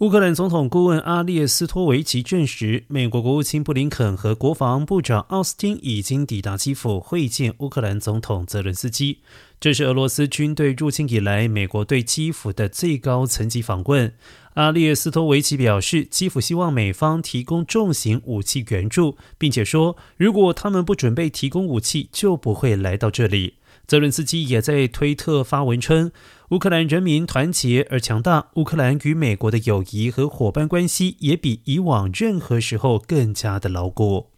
乌克兰总统顾问阿列斯托维奇证实，美国国务卿布林肯和国防部长奥斯汀已经抵达基辅会见乌克兰总统泽伦斯基。这是俄罗斯军队入侵以来美国对基辅的最高层级访问。阿列斯托维奇表示，基辅希望美方提供重型武器援助，并且说，如果他们不准备提供武器，就不会来到这里。泽伦斯基也在推特发文称，乌克兰人民团结而强大，乌克兰与美国的友谊和伙伴关系也比以往任何时候更加的牢固。